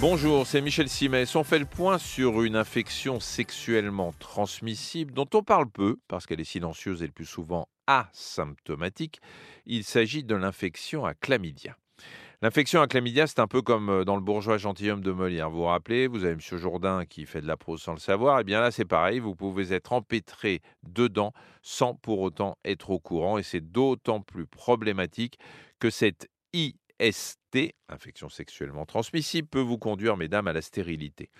Bonjour, c'est Michel Simès. On fait le point sur une infection sexuellement transmissible dont on parle peu parce qu'elle est silencieuse et le plus souvent asymptomatique. Il s'agit de l'infection à chlamydia. L'infection à chlamydia, c'est un peu comme euh, dans le bourgeois gentilhomme de Molière. Vous vous rappelez, vous avez M. Jourdain qui fait de la prose sans le savoir. Et eh bien là, c'est pareil, vous pouvez être empêtré dedans sans pour autant être au courant. Et c'est d'autant plus problématique que cette IST, infection sexuellement transmissible, peut vous conduire, mesdames, à la stérilité.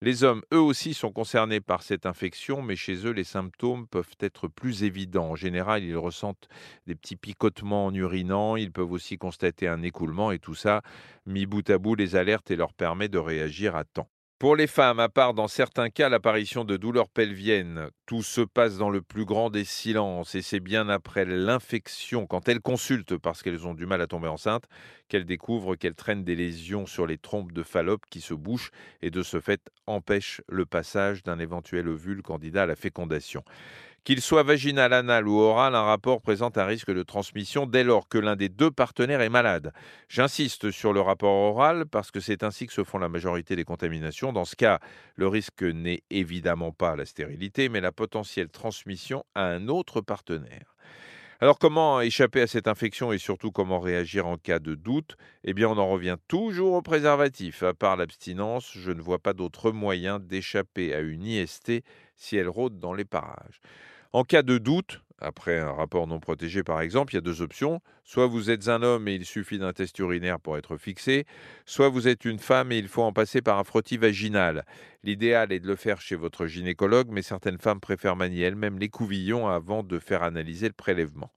Les hommes, eux aussi, sont concernés par cette infection, mais chez eux, les symptômes peuvent être plus évidents. En général, ils ressentent des petits picotements en urinant, ils peuvent aussi constater un écoulement, et tout ça, mis bout à bout, les alerte et leur permet de réagir à temps. Pour les femmes, à part dans certains cas l'apparition de douleurs pelviennes, tout se passe dans le plus grand des silences et c'est bien après l'infection, quand elles consultent parce qu'elles ont du mal à tomber enceinte, qu'elles découvrent qu'elles traînent des lésions sur les trompes de Fallope qui se bouchent et de ce fait empêchent le passage d'un éventuel ovule candidat à la fécondation. Qu'il soit vaginal, anal ou oral, un rapport présente un risque de transmission dès lors que l'un des deux partenaires est malade. J'insiste sur le rapport oral parce que c'est ainsi que se font la majorité des contaminations. Dans ce cas, le risque n'est évidemment pas la stérilité, mais la potentielle transmission à un autre partenaire. Alors comment échapper à cette infection et surtout comment réagir en cas de doute? Eh bien on en revient toujours au préservatif. À part l'abstinence, je ne vois pas d'autre moyen d'échapper à une IST si elle rôde dans les parages. En cas de doute, après un rapport non protégé par exemple, il y a deux options. Soit vous êtes un homme et il suffit d'un test urinaire pour être fixé, soit vous êtes une femme et il faut en passer par un frottis vaginal. L'idéal est de le faire chez votre gynécologue, mais certaines femmes préfèrent manier elles-mêmes les couvillons avant de faire analyser le prélèvement.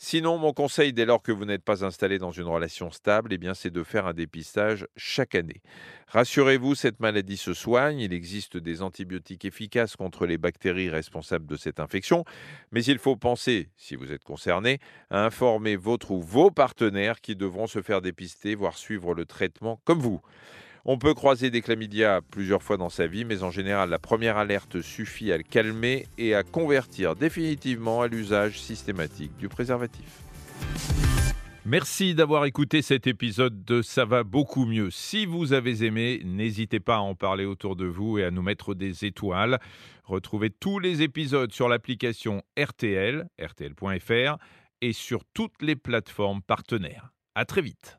Sinon, mon conseil dès lors que vous n'êtes pas installé dans une relation stable, eh bien, c'est de faire un dépistage chaque année. Rassurez-vous, cette maladie se soigne. Il existe des antibiotiques efficaces contre les bactéries responsables de cette infection. Mais il faut penser, si vous êtes concerné, à informer votre ou vos partenaires qui devront se faire dépister, voire suivre le traitement comme vous. On peut croiser des chlamydia plusieurs fois dans sa vie, mais en général, la première alerte suffit à le calmer et à convertir définitivement à l'usage systématique du préservatif. Merci d'avoir écouté cet épisode de Ça va beaucoup mieux. Si vous avez aimé, n'hésitez pas à en parler autour de vous et à nous mettre des étoiles. Retrouvez tous les épisodes sur l'application RTL, rtl.fr et sur toutes les plateformes partenaires. À très vite.